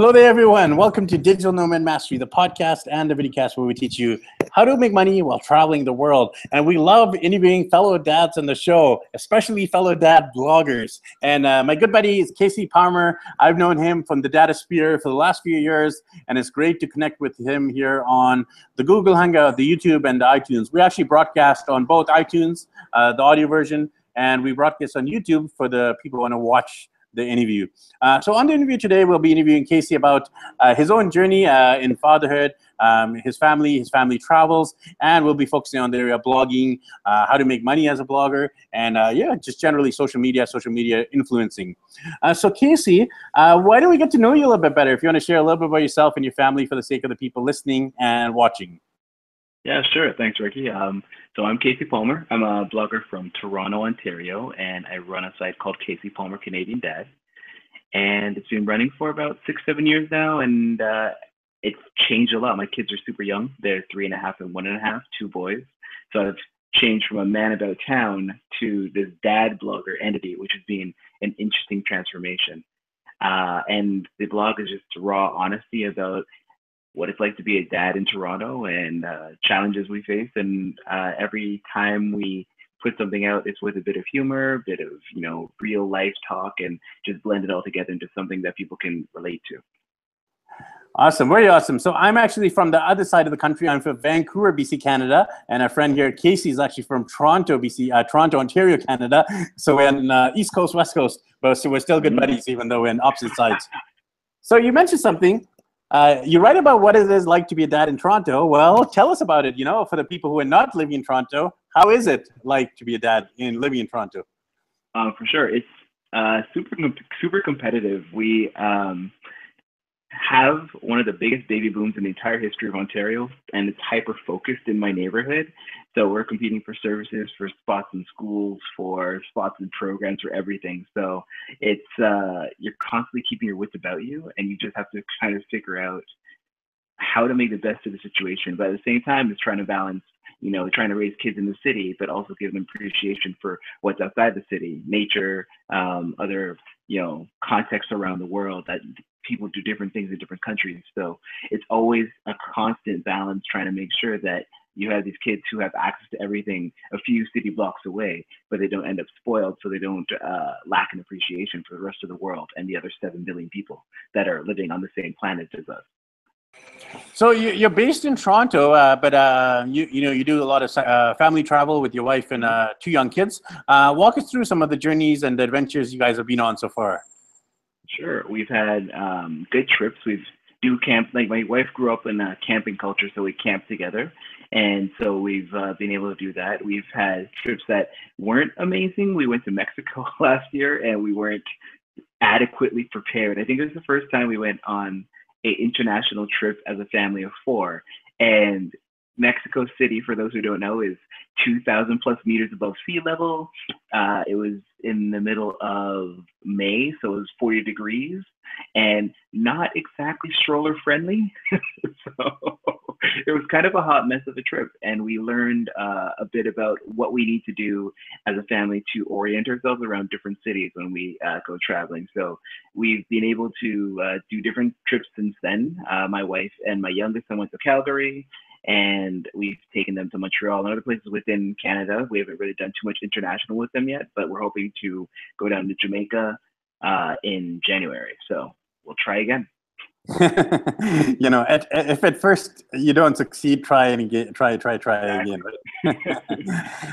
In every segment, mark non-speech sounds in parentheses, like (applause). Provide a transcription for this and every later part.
Hello there, everyone. Welcome to Digital Nomad Mastery, the podcast and the videocast where we teach you how to make money while traveling the world. And we love interviewing fellow dads on the show, especially fellow dad bloggers. And uh, my good buddy is Casey Palmer. I've known him from the Data Sphere for the last few years, and it's great to connect with him here on the Google Hangout, the YouTube, and the iTunes. We actually broadcast on both iTunes, uh, the audio version, and we broadcast on YouTube for the people who want to watch the interview. Uh, so on the interview today, we'll be interviewing Casey about uh, his own journey uh, in fatherhood, um, his family, his family travels, and we'll be focusing on the area of blogging, uh, how to make money as a blogger, and uh, yeah, just generally social media, social media influencing. Uh, so Casey, why don't we get to know you a little bit better? If you want to share a little bit about yourself and your family for the sake of the people listening and watching. Yeah, sure. Thanks, Ricky. Um, so I'm Casey Palmer. I'm a blogger from Toronto, Ontario, and I run a site called Casey Palmer Canadian Dad. And it's been running for about six, seven years now, and uh, it's changed a lot. My kids are super young. They're three and a half and one and a half, two boys. So I've changed from a man about town to this dad blogger entity, which has been an interesting transformation. Uh, and the blog is just raw honesty about what it's like to be a dad in Toronto and uh, challenges we face. And uh, every time we put something out, it's with a bit of humor, a bit of you know real life talk, and just blend it all together into something that people can relate to. Awesome, very awesome. So I'm actually from the other side of the country. I'm from Vancouver, BC, Canada, and our friend here, Casey, is actually from Toronto, BC, uh, Toronto, Ontario, Canada. So we're in uh, East Coast, West Coast, but so we're still good mm-hmm. buddies, even though we're in opposite sides. So you mentioned something uh, you write about what it is like to be a dad in Toronto. Well, tell us about it. You know, for the people who are not living in Toronto, how is it like to be a dad in living in Toronto? Uh, for sure, it's uh, super super competitive. We um, have one of the biggest baby booms in the entire history of Ontario, and it's hyper focused in my neighborhood. So we're competing for services, for spots in schools, for spots in programs, for everything. So it's uh, you're constantly keeping your wits about you, and you just have to kind of figure out how to make the best of the situation. But at the same time, it's trying to balance you know, trying to raise kids in the city, but also give them appreciation for what's outside the city, nature, um, other, you know, contexts around the world that people do different things in different countries. So it's always a constant balance trying to make sure that you have these kids who have access to everything a few city blocks away, but they don't end up spoiled, so they don't uh, lack an appreciation for the rest of the world and the other 7 billion people that are living on the same planet as us. So you, are based in Toronto, uh, but uh, you you know you do a lot of uh, family travel with your wife and uh, two young kids. Uh, walk us through some of the journeys and the adventures you guys have been on so far. Sure. We've had um, good trips. We've do camp. Like my wife grew up in a camping culture, so we camp together, and so we've uh, been able to do that. We've had trips that weren't amazing. We went to Mexico (laughs) last year, and we weren't adequately prepared. I think it was the first time we went on an international trip as a family of four, and Mexico City, for those who don't know, is 2,000 plus meters above sea level. Uh, it was in the middle of May, so it was 40 degrees and not exactly stroller friendly. (laughs) so it was kind of a hot mess of a trip. And we learned uh, a bit about what we need to do as a family to orient ourselves around different cities when we uh, go traveling. So we've been able to uh, do different trips since then. Uh, my wife and my youngest son went to Calgary and we've taken them to Montreal and other places within Canada. We haven't really done too much international with them yet, but we're hoping to go down to Jamaica uh, in January. So we'll try again. (laughs) you know, at, if at first you don't succeed, try and again, try, try, try again. (laughs)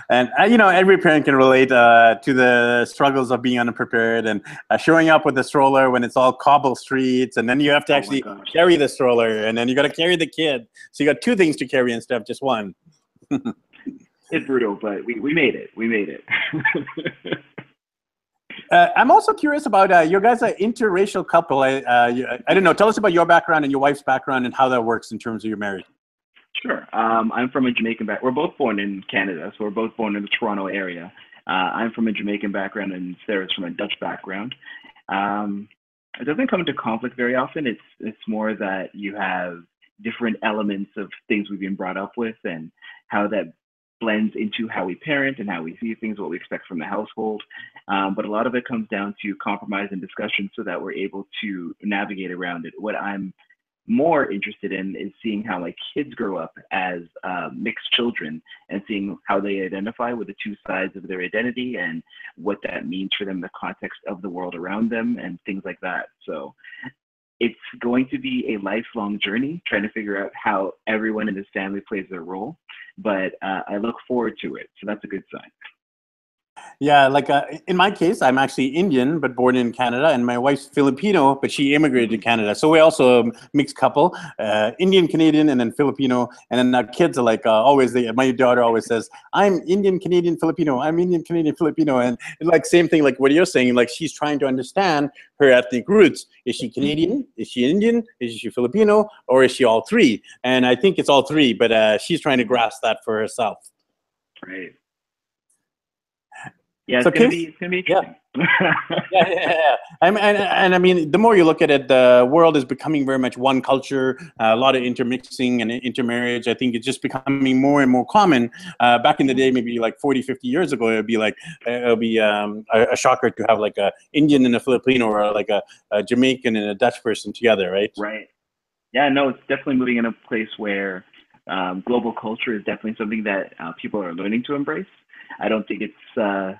and uh, you know, every parent can relate uh, to the struggles of being unprepared and uh, showing up with the stroller when it's all cobble streets, and then you have to oh actually oh carry the stroller, and then you got to carry the kid. So you got two things to carry instead of just one. (laughs) it's brutal, but we, we made it. We made it. Uh, I'm also curious about uh, you guys are interracial couple. I, uh, you, I don't know. Tell us about your background and your wife's background and how that works in terms of your marriage. Sure. Um, I'm from a Jamaican. We're both born in Canada, so we're both born in the Toronto area. Uh, I'm from a Jamaican background, and Sarah's from a Dutch background. Um, it doesn't come into conflict very often. It's it's more that you have different elements of things we've been brought up with, and how that blends into how we parent and how we see things, what we expect from the household. Um, but a lot of it comes down to compromise and discussion so that we're able to navigate around it. What I'm more interested in is seeing how my kids grow up as uh, mixed children and seeing how they identify with the two sides of their identity and what that means for them, the context of the world around them, and things like that. So it's going to be a lifelong journey trying to figure out how everyone in this family plays their role. But uh, I look forward to it. So that's a good sign. Yeah, like uh, in my case, I'm actually Indian, but born in Canada, and my wife's Filipino, but she immigrated to Canada. So we also a mixed couple, uh, Indian Canadian, and then Filipino. And then our kids are like uh, always. They, my daughter always says, "I'm Indian Canadian Filipino. I'm Indian Canadian Filipino," and like same thing, like what you're saying. Like she's trying to understand her ethnic roots. Is she Canadian? Is she Indian? Is she Filipino? Or is she all three? And I think it's all three, but uh, she's trying to grasp that for herself. Right. Yeah, it's so gonna be it's gonna be interesting. (laughs) Yeah. yeah, yeah, yeah. And, and, and I mean, the more you look at it, the world is becoming very much one culture. Uh, a lot of intermixing and intermarriage. I think it's just becoming more and more common. Uh, back in the day, maybe like 40, 50 years ago, it would be like it would be um, a, a, shocker to have like a Indian and a Filipino, or like a, a Jamaican and a Dutch person together, right? Right. Yeah. No, it's definitely moving in a place where um, global culture is definitely something that uh, people are learning to embrace. I don't think it's uh,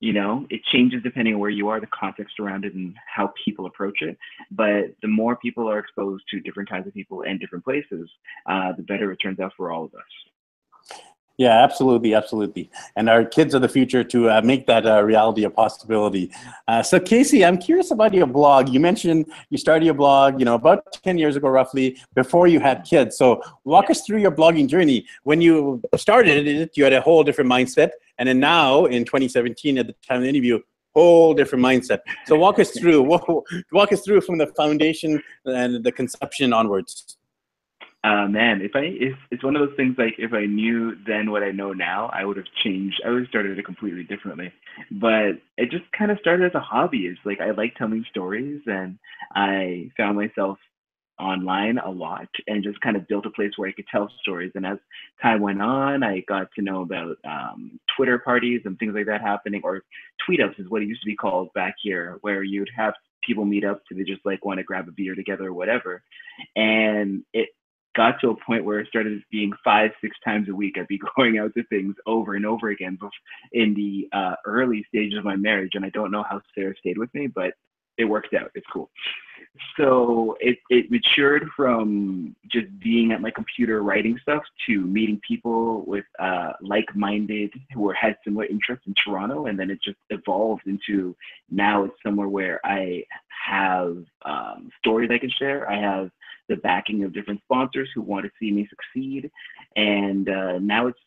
you know it changes depending on where you are the context around it and how people approach it. But the more people are exposed to different kinds of people and different places uh, the better it turns out for all of us. Yeah absolutely absolutely. And our kids are the future to uh, make that uh, reality a possibility. Uh, so casey i'm curious about your blog. You mentioned you started your blog you know about 10 years ago roughly before you had kids. So walk us through your blogging journey. When you started it you had a whole different mindset and then now in 2017, at the time of the interview, whole different mindset. So walk us through, (laughs) walk us through from the foundation and the conception onwards. Uh, man, if I if it's one of those things like if I knew then what I know now, I would have changed. I would have started it completely differently. But it just kind of started as a hobby. It's like I like telling stories, and I found myself online a lot and just kind of built a place where I could tell stories. And as time went on, I got to know about um, Twitter parties and things like that happening, or tweet ups is what it used to be called back here, where you'd have people meet up to they just like want to grab a beer together or whatever. And it got to a point where it started being five, six times a week. I'd be (laughs) going out to things over and over again in the uh, early stages of my marriage. And I don't know how Sarah stayed with me, but it worked out. It's cool so it, it matured from just being at my computer writing stuff to meeting people with uh, like-minded who had similar interests in Toronto, and then it just evolved into now it's somewhere where I have um, stories I can share. I have the backing of different sponsors who want to see me succeed, and uh, now it's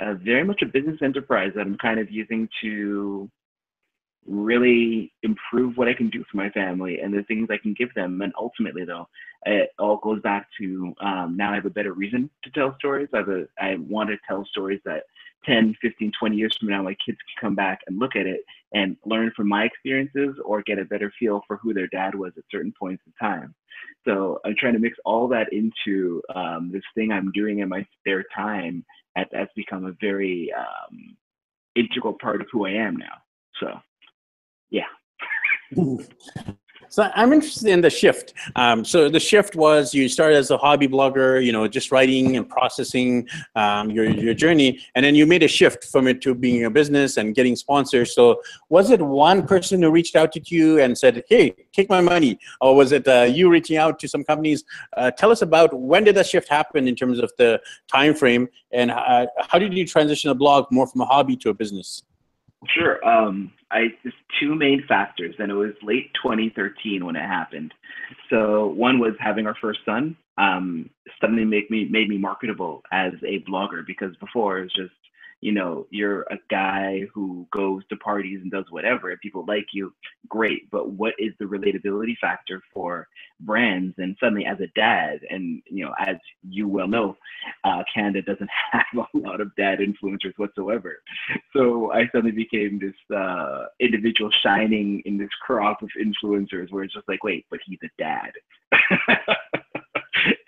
uh, very much a business enterprise that I'm kind of using to really improve what I can do for my family and the things I can give them. And ultimately, though, it all goes back to um, now I have a better reason to tell stories. I, have a, I want to tell stories that 10, 15, 20 years from now, my kids can come back and look at it and learn from my experiences or get a better feel for who their dad was at certain points in time. So I'm trying to mix all that into um, this thing I'm doing in my spare time. That's become a very um, integral part of who I am now. So yeah. (laughs) So I'm interested in the shift. Um, so the shift was you started as a hobby blogger, you know, just writing and processing um, your your journey, and then you made a shift from it to being a business and getting sponsors. So was it one person who reached out to you and said, "Hey, take my money," or was it uh, you reaching out to some companies? Uh, tell us about when did that shift happen in terms of the time frame, and uh, how did you transition a blog more from a hobby to a business? Sure. Um, I just two main factors, and it was late 2013 when it happened. So one was having our first son. Um, suddenly make me made me marketable as a blogger because before it was just you know, you're a guy who goes to parties and does whatever, and people like you, great. But what is the relatability factor for brands? And suddenly, as a dad, and you know, as you well know, uh, Canada doesn't (laughs) have a lot of dad influencers whatsoever. So I suddenly became this uh, individual shining in this crop of influencers, where it's just like, wait, but he's a dad. (laughs)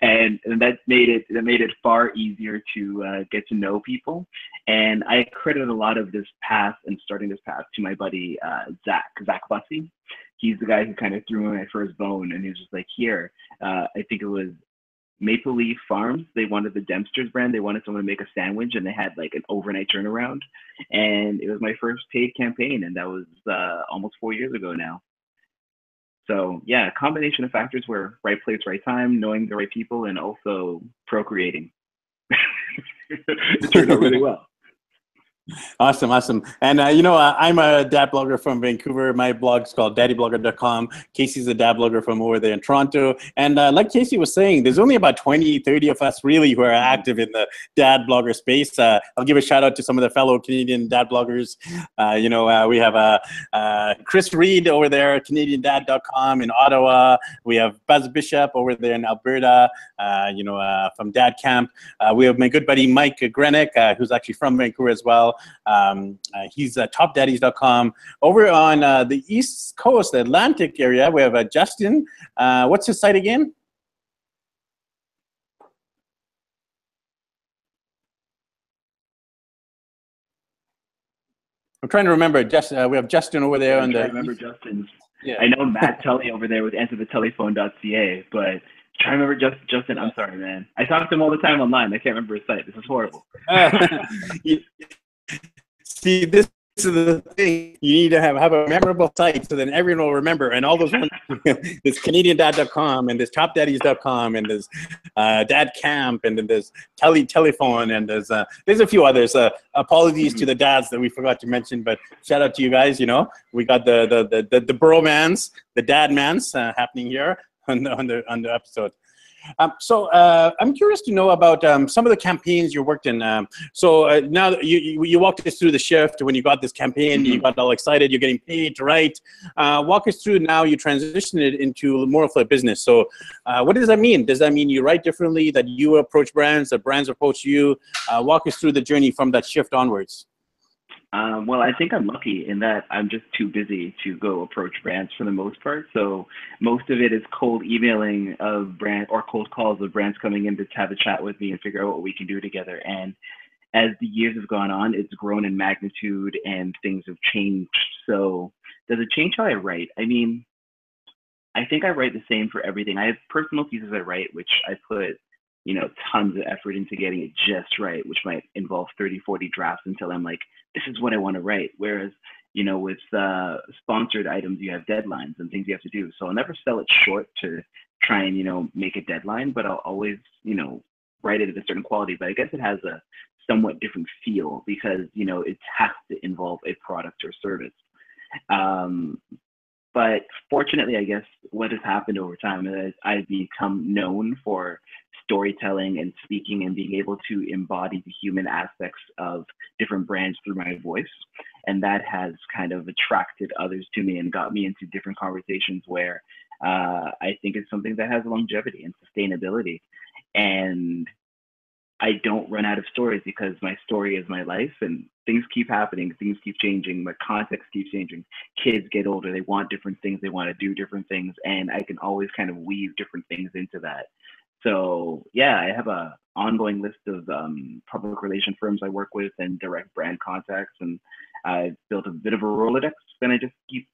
and and, that made it that made it far easier to uh, get to know people. And I credit a lot of this path and starting this path to my buddy uh, Zach Zach Bussey. He's the guy who kind of threw me my first bone, and he was just like, "Here, uh, I think it was Maple Leaf Farms. They wanted the Dempster's brand. They wanted someone to make a sandwich, and they had like an overnight turnaround. And it was my first paid campaign, and that was uh, almost four years ago now. So yeah, combination of factors were right place, right time, knowing the right people, and also procreating. (laughs) it turned out really well. Awesome, awesome. And uh, you know, uh, I'm a dad blogger from Vancouver. My blog's called daddyblogger.com. Casey's a dad blogger from over there in Toronto. And uh, like Casey was saying, there's only about 20, 30 of us really who are active in the dad blogger space. Uh, I'll give a shout out to some of the fellow Canadian dad bloggers. Uh, you know, uh, we have Chris Reed over there, CanadianDad.com in Ottawa. We have Buzz Bishop over there in Alberta, you know, from Dad Camp. we have my good buddy Mike Grenick, who's actually from Vancouver as well. Um, uh, he's at topdaddies.com. Over on uh, the East Coast, the Atlantic area, we have uh, Justin. Uh, what's his site again? I'm trying to remember. Just uh, we have Justin over there. on the I remember Justin. Yeah. I know Matt Tully over there with answerthetelephone.ca, but try to remember just Justin. I'm sorry, man. I talk to him all the time online. I can't remember his site. This is horrible. (laughs) (laughs) See, this is the thing. You need to have, have a memorable site so then everyone will remember. And all those ones, (laughs) this CanadianDad.com and this TopDaddies.com and there's uh, Dad Camp and then there's Tele Telephone and there's uh, there's a few others. Uh, apologies to the dads that we forgot to mention, but shout out to you guys. You know, we got the the the the, the bromans, the dad mans uh, happening here on the on the on the episode. Um, so uh, I'm curious to know about um, some of the campaigns you worked in. Um, so uh, now you, you, you, walked us through the shift when you got this campaign, mm-hmm. you got all excited, you're getting paid to write. Uh, walk us through now you transition it into more of a business. So uh, what does that mean? Does that mean you write differently, that you approach brands, that brands approach you? Uh, walk us through the journey from that shift onwards. Um, well, I think I'm lucky in that I'm just too busy to go approach brands for the most part. So most of it is cold emailing of brand or cold calls of brands coming in to have a chat with me and figure out what we can do together. And as the years have gone on, it's grown in magnitude and things have changed. So does it change how I write? I mean, I think I write the same for everything. I have personal pieces I write, which I put you know, tons of effort into getting it just right, which might involve 30, 40 drafts until I'm like, this is what I want to write. Whereas, you know, with uh, sponsored items, you have deadlines and things you have to do. So I'll never sell it short to try and, you know, make a deadline, but I'll always, you know, write it at a certain quality. But I guess it has a somewhat different feel because, you know, it has to involve a product or service. Um, but fortunately, I guess what has happened over time is I've become known for storytelling and speaking and being able to embody the human aspects of different brands through my voice. And that has kind of attracted others to me and got me into different conversations where uh, I think it's something that has longevity and sustainability. And I don't run out of stories because my story is my life and things keep happening, things keep changing, my context keeps changing. Kids get older, they want different things, they want to do different things, and I can always kind of weave different things into that. So yeah, I have a ongoing list of um, public relation firms I work with and direct brand contacts, and I've built a bit of a Rolodex. And I just keep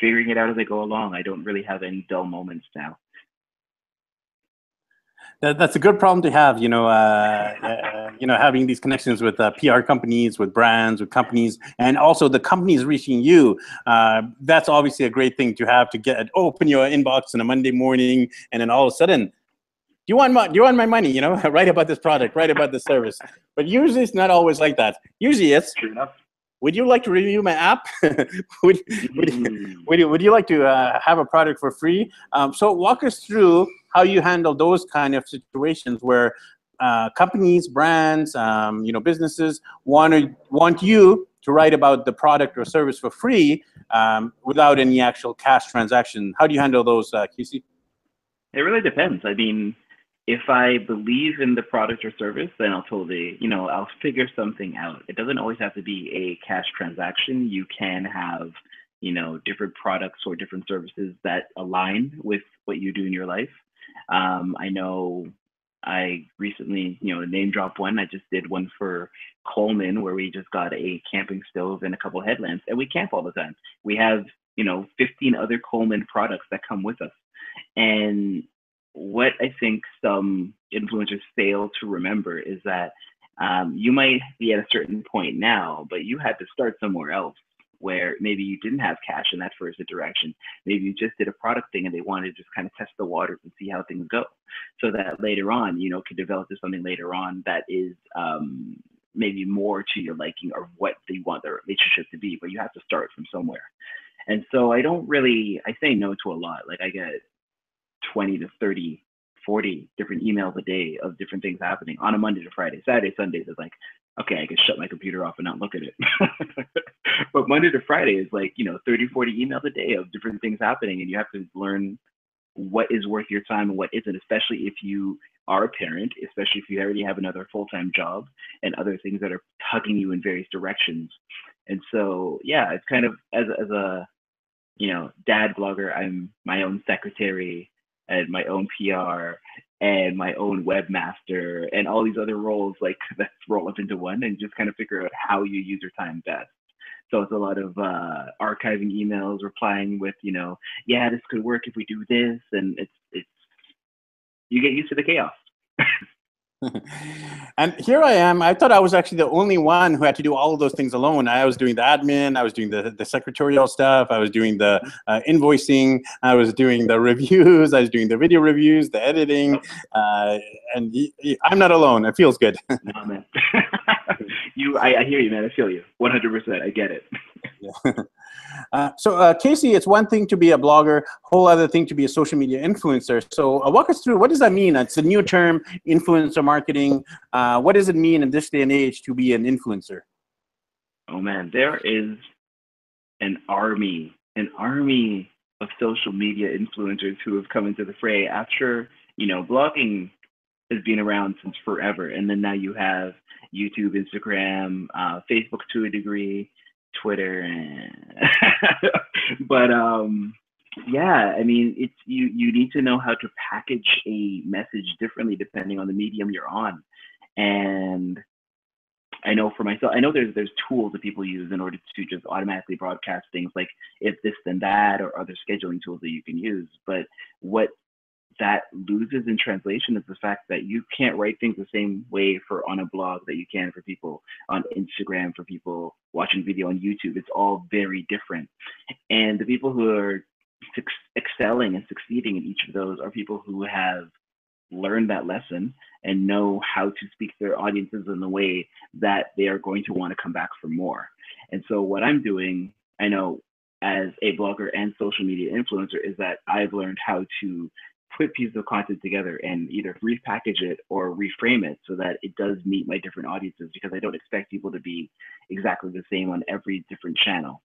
figuring it out as I go along. I don't really have any dull moments now. That, that's a good problem to have, you know. Uh, uh, you know, having these connections with uh, PR companies, with brands, with companies, and also the companies reaching you. Uh, that's obviously a great thing to have to get open your inbox on a Monday morning, and then all of a sudden do you want my, do you want my money? You know, (laughs) write about this product, write about this service. But usually it's not always like that. Usually it's, True enough. would you like to review my app? (laughs) would, would, mm. would, you, would you like to uh, have a product for free? Um, so walk us through how you handle those kind of situations where uh, companies, brands, um, you know, businesses want to want you to write about the product or service for free um, without any actual cash transaction. How do you handle those, uh, Casey? It really depends. I mean, if I believe in the product or service, then I'll totally, you know, I'll figure something out. It doesn't always have to be a cash transaction. You can have, you know, different products or different services that align with what you do in your life. Um, I know I recently, you know, name drop one. I just did one for Coleman where we just got a camping stove and a couple headlamps, and we camp all the time. We have, you know, 15 other Coleman products that come with us. And what I think some influencers fail to remember is that um, you might be at a certain point now, but you had to start somewhere else where maybe you didn't have cash in that first interaction. Maybe you just did a product thing and they wanted to just kind of test the waters and see how things go. So that later on, you know, could develop to something later on that is um, maybe more to your liking or what they want their relationship to be, but you have to start from somewhere. And so I don't really, I say no to a lot. Like I get 20 to 30 40 different emails a day of different things happening on a Monday to Friday. Saturday, Sundays is like, okay, I can shut my computer off and not look at it. (laughs) but Monday to Friday is like, you know, 30, 40 emails a day of different things happening. And you have to learn what is worth your time and what isn't, especially if you are a parent, especially if you already have another full time job and other things that are tugging you in various directions. And so, yeah, it's kind of as, as a, you know, dad blogger, I'm my own secretary and my own PR and my own webmaster and all these other roles like (laughs) that roll up into one and just kind of figure out how you use your time best. So it's a lot of uh, archiving emails, replying with, you know, yeah, this could work if we do this, and it's it's you get used to the chaos. (laughs) and here I am. I thought I was actually the only one who had to do all of those things alone. I was doing the admin, I was doing the, the secretarial stuff, I was doing the uh, invoicing, I was doing the reviews, I was doing the video reviews, the editing, uh, and I'm not alone. It feels good. no, man. (laughs) you, I, I hear you, man. I feel you. 100%. I get it. Yeah. (laughs) Uh, so uh, Casey, it's one thing to be a blogger, whole other thing to be a social media influencer. So uh, walk us through what does that mean? It's a new term, influencer marketing. Uh, what does it mean in this day and age to be an influencer? Oh man, there is an army, an army of social media influencers who have come into the fray after you know blogging has been around since forever, and then now you have YouTube, Instagram, uh, Facebook to a degree, Twitter, and (laughs) but um, yeah, I mean, it's you you need to know how to package a message differently depending on the medium you're on, and I know for myself, I know there's there's tools that people use in order to just automatically broadcast things like if this then that or other scheduling tools that you can use. But what that loses in translation is the fact that you can't write things the same way for on a blog that you can for people on Instagram, for people watching video on YouTube. It's all very different. And the people who are excelling and succeeding in each of those are people who have learned that lesson and know how to speak to their audiences in the way that they are going to want to come back for more. And so what I'm doing, I know as a blogger and social media influencer is that I've learned how to put pieces of content together and either repackage it or reframe it so that it does meet my different audiences because I don't expect people to be exactly the same on every different channel.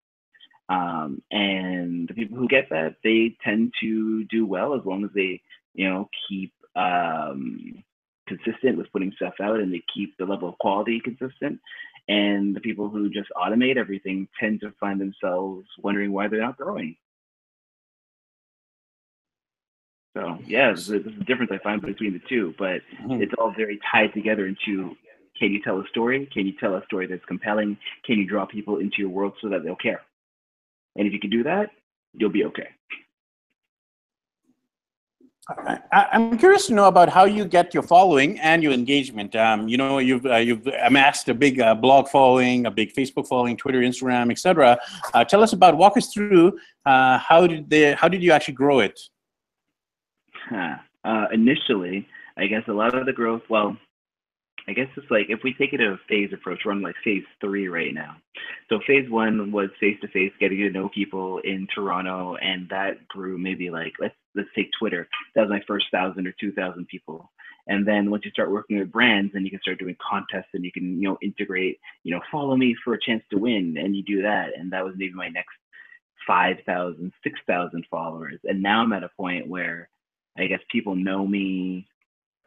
Um, and the people who get that, they tend to do well as long as they, you know, keep um, consistent with putting stuff out and they keep the level of quality consistent. And the people who just automate everything tend to find themselves wondering why they're not growing So yeah, there's a, difference I find between the two, but mm-hmm. it's all very tied together into can you tell a story? Can you tell a story that's compelling? Can you draw people into your world so that they'll care? And if you can do that, you'll be okay. I, am curious to know about how you get your following and your engagement. Um, you know, you've uh, you've amassed a big uh, blog following, a big Facebook following, Twitter, Instagram, etc. Uh, tell us about. Walk us through uh, how did they how did you actually grow it? Uh, initially, I guess a lot of the growth, well, I guess it's like if we take it a phase approach, we're on like phase three right now. So phase one was face to face, getting to know people in Toronto, and that grew maybe like let's let's take Twitter. That was my first thousand or two thousand people. And then once you start working with brands, then you can start doing contests, and you can you know integrate, you know, follow me for a chance to win, and you do that, and that was maybe my next 5,000, 6,000 followers. And now I'm at a point where I guess people know me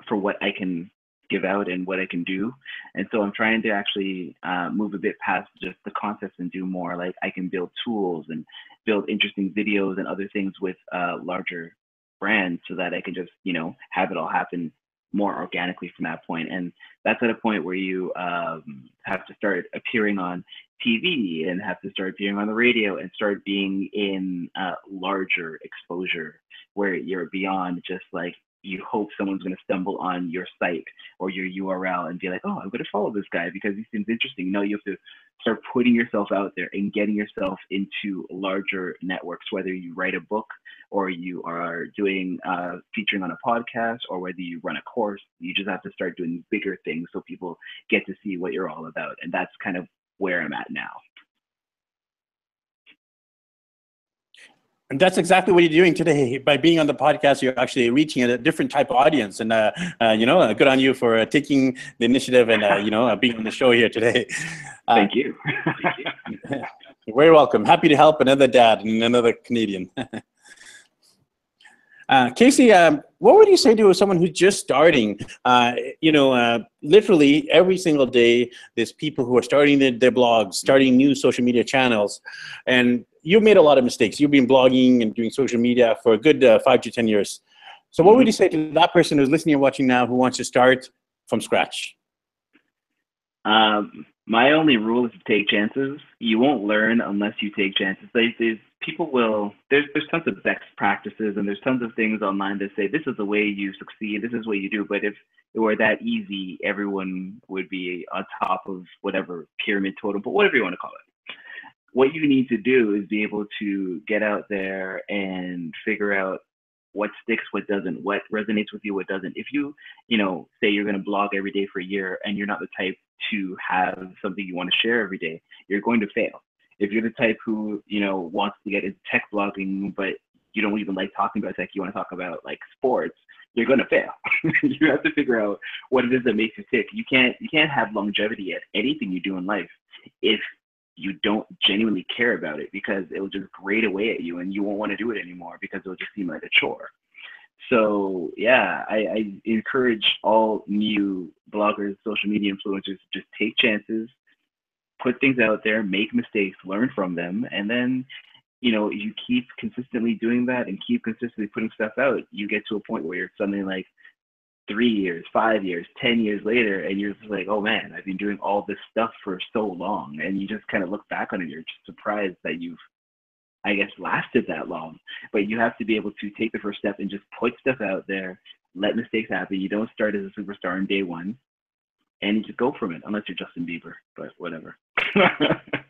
for what I can give out and what I can do. And so I'm trying to actually uh, move a bit past just the concepts and do more like I can build tools and build interesting videos and other things with uh, larger brands so that I can just, you know, have it all happen more organically from that point. And that's at a point where you um, have to start appearing on TV and have to start appearing on the radio and start being in uh, larger exposure where you're beyond just like you hope someone's going to stumble on your site or your URL and be like, oh, I'm going to follow this guy because he seems interesting. No, you have to start putting yourself out there and getting yourself into larger networks, whether you write a book or you are doing uh, featuring on a podcast or whether you run a course. You just have to start doing bigger things so people get to see what you're all about. And that's kind of where I'm at now. And that's exactly what you're doing today. By being on the podcast, you're actually reaching a different type of audience. And, uh, uh, you know, uh, good on you for uh, taking the initiative and, uh, you know, uh, being on the show here today. (laughs) Thank you. Thank you. you're very welcome. Happy to help another dad and another Canadian. (laughs) Uh, Casey, um, what would you say to someone who's just starting? Uh, you know, uh, literally every single day, there's people who are starting their, their, blogs, starting new social media channels, and you've made a lot of mistakes. You've been blogging and doing social media for a good uh, five to ten years. So, what would you say to that person who's listening and watching now who wants to start from scratch? Um, my only rule is to take chances. You won't learn unless you take chances. There's, people will there's there's tons of best practices and there's tons of things online that say this is the way you succeed, this is what you do. But if it were that easy, everyone would be on top of whatever pyramid totem, but whatever you want to call it. What you need to do is be able to get out there and figure out what sticks, what doesn't, what resonates with you, what doesn't. If you, you know, say you're going to blog every day for a year and you're not the type to have something you want to share every day, you're going to fail. If you're the type who, you know, wants to get into tech blogging, but you don't even like talking about tech, you want to talk about like sports, you're going to fail. (laughs) you have to figure out what it is that makes you tick. You can't, you can't have longevity at anything you do in life if you don't genuinely care about it because it will just grate away at you and you won't want to do it anymore because it'll just seem like a chore. So yeah, I, I encourage all new bloggers, social media influencers just take chances, put things out there, make mistakes, learn from them, and then you know you keep consistently doing that and keep consistently putting stuff out. You get to a point where you're suddenly like, three years, five years, ten years later, and you're just like, oh man, I've been doing all this stuff for so long, and you just kind of look back on it, you're just surprised that you've, I guess, lasted that long. But you have to be able to take the first step and just put stuff out there, let mistakes happen. You don't start as a superstar on day one, and you just go from it, unless you're Justin Bieber, but whatever. (laughs)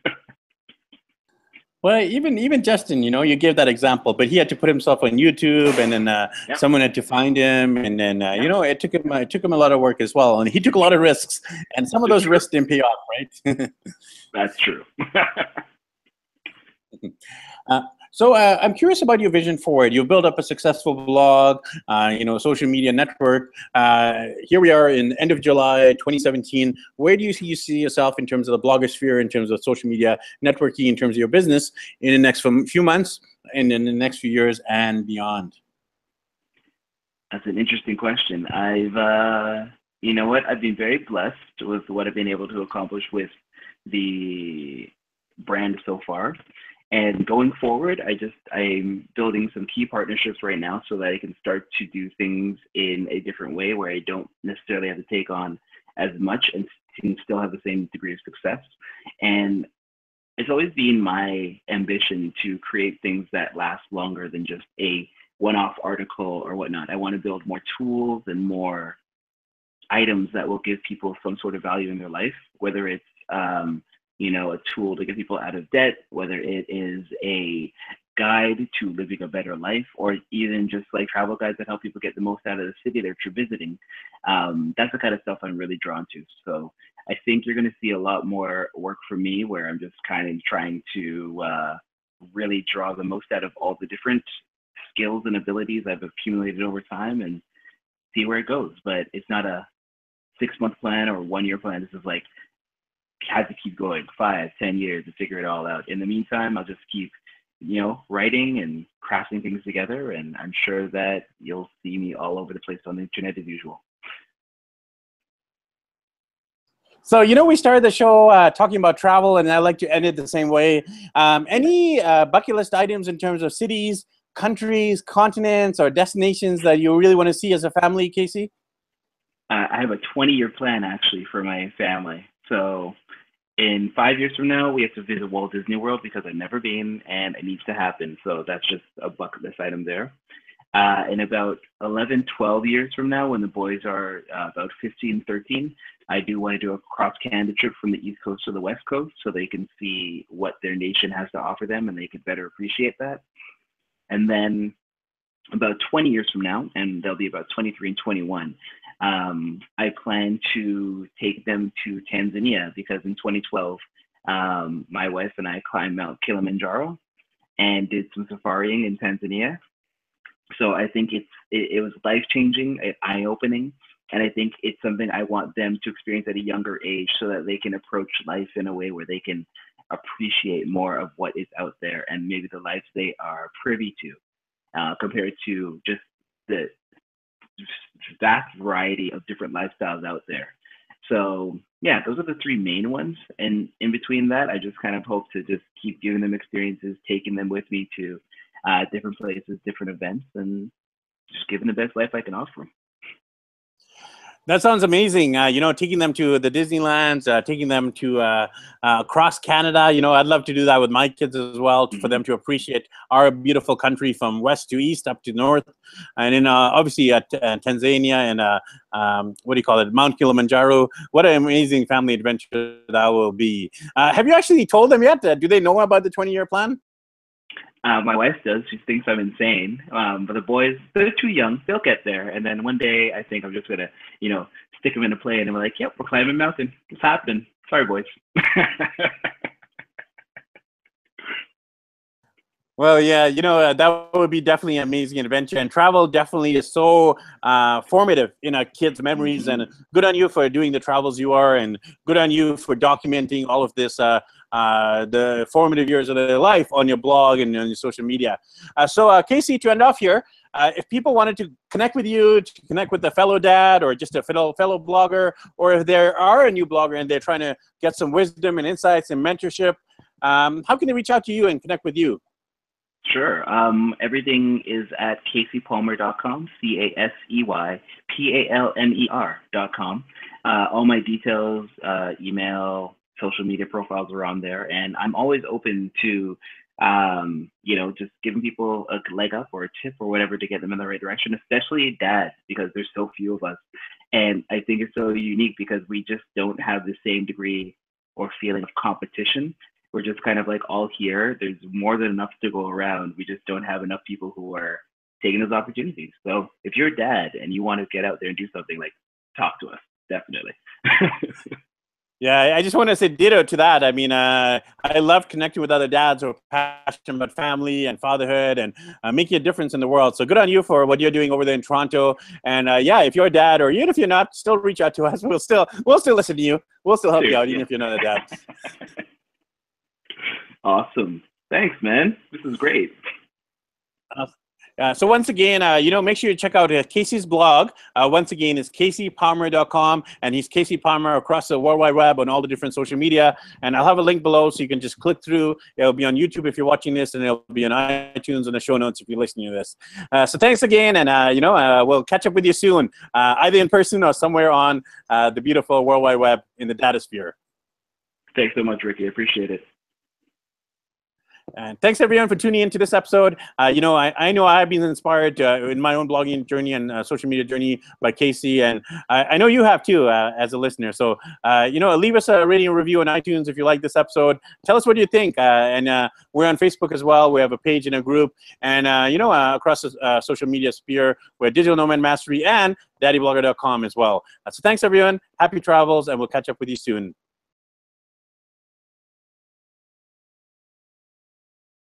Well, even even Justin, you know, you gave that example, but he had to put himself on YouTube, and then uh, yep. someone had to find him, and then uh, yep. you know, it took him it took him a lot of work as well, and he took a lot of risks, and some of those risks didn't pay off, right? (laughs) That's true. (laughs) Uh, so uh, I'm curious about your vision for it. You've built up a successful blog, uh, you know, social media network. Uh, here we are in end of July 2017. Where do you see, you see yourself in terms of the blogosphere, in terms of social media networking, in terms of your business in the next few months and in the next few years and beyond? That's an interesting question. I've, uh, you know what, I've been very blessed with what I've been able to accomplish with the brand so far. And going forward, I just I'm building some key partnerships right now so that I can start to do things in a different way where I don't necessarily have to take on as much and can still have the same degree of success. And it's always been my ambition to create things that last longer than just a one-off article or whatnot. I want to build more tools and more items that will give people some sort of value in their life, whether it's um, you know, a tool to get people out of debt, whether it is a guide to living a better life, or even just like travel guides that help people get the most out of the city they're visiting. Um, that's the kind of stuff I'm really drawn to. So I think you're going to see a lot more work from me where I'm just kind of trying to uh, really draw the most out of all the different skills and abilities I've accumulated over time and see where it goes. But it's not a six month plan or one year plan. This is like had to keep going five, ten years to figure it all out. In the meantime, I'll just keep, you know, writing and crafting things together, and I'm sure that you'll see me all over the place on the internet as usual. So, you know, we started the show uh, talking about travel, and I like to end it the same way. Um, any uh, bucket list items in terms of cities, countries, continents, or destinations that you really want to see as a family, Casey? uh, I have a 20 year plan actually for my family. So in five years from now, we have to visit Walt Disney World because I've never been and it needs to happen. So that's just a bucket list item there. Uh, in about 11, 12 years from now, when the boys are uh, about 15, 13, I do want to do a cross Canada trip from the East Coast to the West Coast so they can see what their nation has to offer them and they can better appreciate that. And then about 20 years from now, and they'll be about 23 and 21, um, I plan to take them to Tanzania because in 2012, um, my wife and I climbed Mount Kilimanjaro and did some safaring in Tanzania. So I think it's it, it was life changing, eye opening, and I think it's something I want them to experience at a younger age so that they can approach life in a way where they can appreciate more of what is out there and maybe the lives they are privy to uh, compared to just the vast variety of different lifestyles out there. So yeah, those are the three main ones. And in between that, I just kind of hope to just keep giving them experiences, taking them with me to uh, different places, different events, and just giving the best life I can offer them. That sounds amazing. Uh, you know, taking them to the Disneylands, uh, taking them to uh, uh across Canada. You know, I'd love to do that with my kids as well, mm-hmm. for them to appreciate our beautiful country from west to east, up to north, and in uh, obviously uh, Tanzania and um, what do you call it, Mount Kilimanjaro. What an amazing family adventure that will be. have you actually told them yet? do they know about the twenty-year plan? Uh, my wife does. She thinks I'm insane. Um, but the boys, they're too young. They'll get there. And then one day, I think I'm just gonna, you know, stick them in a plane, and we're like, "Yep, we're climbing a mountain. It's happening." Sorry, boys. (laughs) Well, yeah, you know, uh, that would be definitely an amazing adventure. And travel definitely is so uh, formative in a kid's memories. And good on you for doing the travels you are, and good on you for documenting all of this, uh, uh, the formative years of their life on your blog and on your social media. Uh, so, uh, Casey, to end off here, if people wanted to connect with you, to connect with a fellow dad or just a fellow, fellow blogger, or if there are a new blogger and they're trying to get some wisdom and insights and mentorship, um, how can they reach out to you and connect with you? Sure. Um, everything is at caseypalmer.com, C A S E Y P A L M E R.com. Uh, all my details, uh, email, social media profiles are on there. And I'm always open to, um, you know, just giving people a leg up or a tip or whatever to get them in the right direction, especially dads, because there's so few of us. And I think it's so unique because we just don't have the same degree or feeling of competition we're just kind of like all here. There's more than enough to go around. We just don't have enough people who are taking those opportunities. So if you're a dad and you want to get out there and do something, like talk to us, definitely. (laughs) yeah, I just want to say ditto to that. I mean, uh, I love connecting with other dads who are passionate about family and fatherhood and uh, making a difference in the world. So good on you for what you're doing over there in Toronto. And uh, yeah, if you're a dad or even if you're not, still reach out to us. (laughs) We'll still we'll still listen to you. We'll still help you out, even if you're not a dad. (laughs) Awesome. Thanks, man. This is great. Uh, so once again, uh, you know, make sure you check out uh, Casey's blog. Uh, once again, it's caseypalmer.com, and he's Casey Palmer across the World Wide Web on all the different social media. And I'll have a link below, so you can just click through. It'll be on YouTube if you're watching this, and it'll be on iTunes and the show notes if you're listening to this. Uh, so thanks again, and uh, you know, we'll catch up with you soon, either in person or somewhere on the beautiful World Wide Web in the data sphere. Thanks so much, Ricky. I appreciate it. And thanks everyone for tuning into this episode. Uh, you know, I, I know I've been inspired uh, in my own blogging journey and uh, social media journey by Casey, and I, I know you have too uh, as a listener. So, uh, you know, leave us a rating and review on iTunes if you like this episode. Tell us what you think. Uh, and we're on Facebook as well. We have a page and a group, and you know, across the social media sphere, we're Digital Nomad Mastery and DaddyBlogger.com as well. so, thanks everyone. Happy travels, and we'll catch up with you soon.